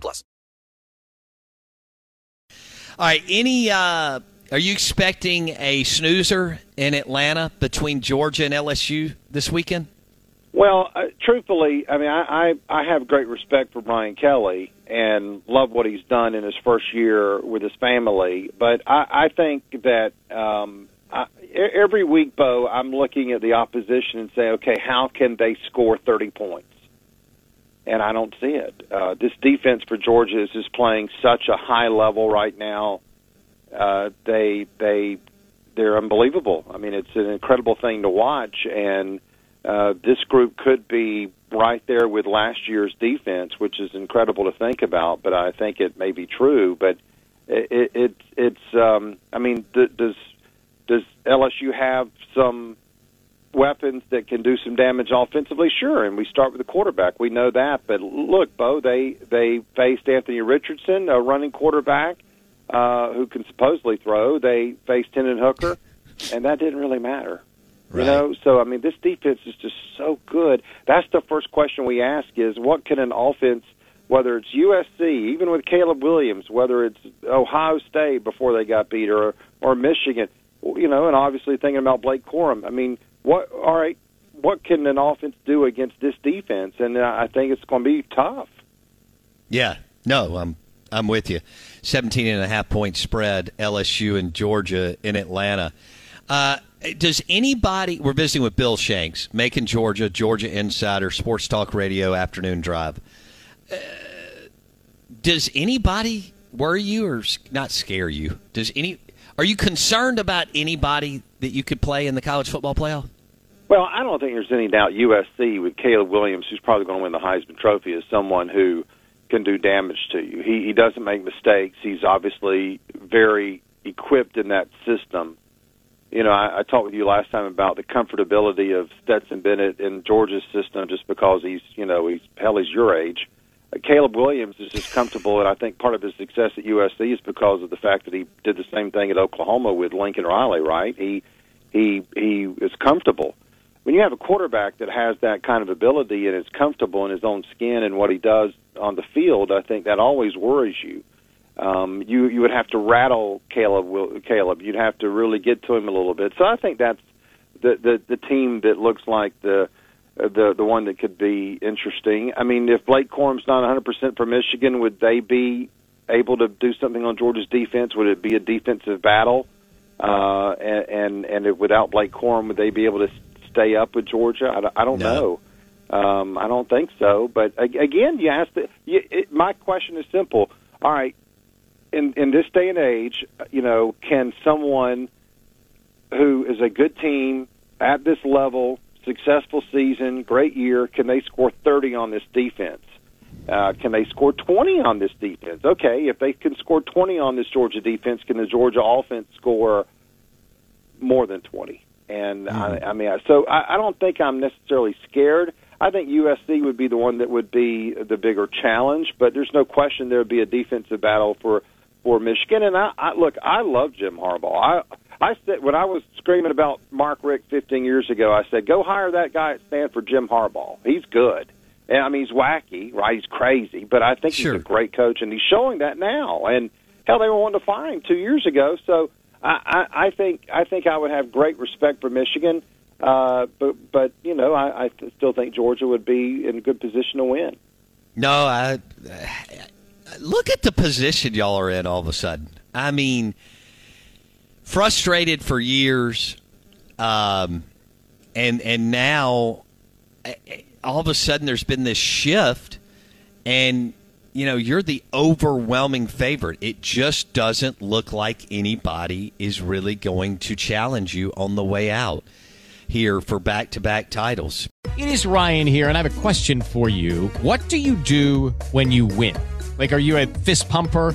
plus. All right. Any? Uh, are you expecting a snoozer in Atlanta between Georgia and LSU this weekend? Well, uh, truthfully, I mean, I, I I have great respect for Brian Kelly and love what he's done in his first year with his family. But I, I think that um, I, every week, Bo, I'm looking at the opposition and say, okay, how can they score 30 points? And I don't see it. Uh, this defense for Georgia is just playing such a high level right now. Uh, they they they're unbelievable. I mean, it's an incredible thing to watch and uh, this group could be right there with last year's defense, which is incredible to think about. But I think it may be true. But it, it, it it's um, I mean, th- does does LSU have some weapons that can do some damage offensively? Sure, and we start with the quarterback. We know that. But look, Bo, they they faced Anthony Richardson, a running quarterback uh, who can supposedly throw. They faced Hendon Hooker, and that didn't really matter. Right. You know, so I mean, this defense is just so good. That's the first question we ask: is what can an offense, whether it's USC, even with Caleb Williams, whether it's Ohio State before they got beat, or or Michigan, you know, and obviously thinking about Blake Corum. I mean, what? All right, what can an offense do against this defense? And I think it's going to be tough. Yeah. No, I'm I'm with you. 17 and a half point spread LSU and Georgia in Atlanta. Uh, does anybody we're visiting with Bill Shanks, Macon, Georgia, Georgia Insider, Sports Talk Radio afternoon drive. Uh, does anybody worry you or not scare you? Does any are you concerned about anybody that you could play in the college football playoff? Well, I don't think there's any doubt USC with Caleb Williams, who's probably going to win the Heisman Trophy, is someone who can do damage to you. He he doesn't make mistakes. He's obviously very equipped in that system. You know, I, I talked with you last time about the comfortability of Stetson Bennett in Georgia's system, just because he's you know he's hell he's your age. Uh, Caleb Williams is just comfortable, and I think part of his success at USC is because of the fact that he did the same thing at Oklahoma with Lincoln Riley. Right? He he he is comfortable when you have a quarterback that has that kind of ability and is comfortable in his own skin and what he does on the field, I think that always worries you. Um, you you would have to rattle Caleb. Caleb, you'd have to really get to him a little bit. So I think that's the the, the team that looks like the the the one that could be interesting. I mean, if Blake Corum's not 100% for Michigan, would they be able to do something on Georgia's defense? Would it be a defensive battle? Uh, and and, and without Blake Corum, would they be able to stay up with Georgia? I, don't- I don't No. know. Um, I don't think so. But again, you have to. You, it, my question is simple. All right, in in this day and age, you know, can someone who is a good team at this level, successful season, great year, can they score 30 on this defense? Uh, can they score 20 on this defense? Okay, if they can score 20 on this Georgia defense, can the Georgia offense score more than 20? And I, hmm. I mean, so I, I don't think I'm necessarily scared. I think USC would be the one that would be the bigger challenge, but there's no question there would be a defensive battle for for Michigan. And I, I look, I love Jim Harbaugh. I I said when I was screaming about Mark Richt 15 years ago, I said go hire that guy at Stanford, Jim Harbaugh. He's good. And I mean, he's wacky, right? He's crazy, but I think Sure. he's a great coach, and he's showing that now. And hell, they were wanting to fire him two years ago. So I, I, I think I think I would have great respect for Michigan. Uh, but but you know, I, I still think Georgia would be in a good position to win. No, I look at the position y'all are in all of a sudden. I mean, frustrated for years, um, and and now eh, eh, all of a sudden there's been this shift, and you know you're the overwhelming favorite. It just doesn't look like anybody is really going to challenge you on the way out here for back-to-back titles. It is Ryan here, and I have a question for you. What do you do when you win? Like, are you a fist pumper?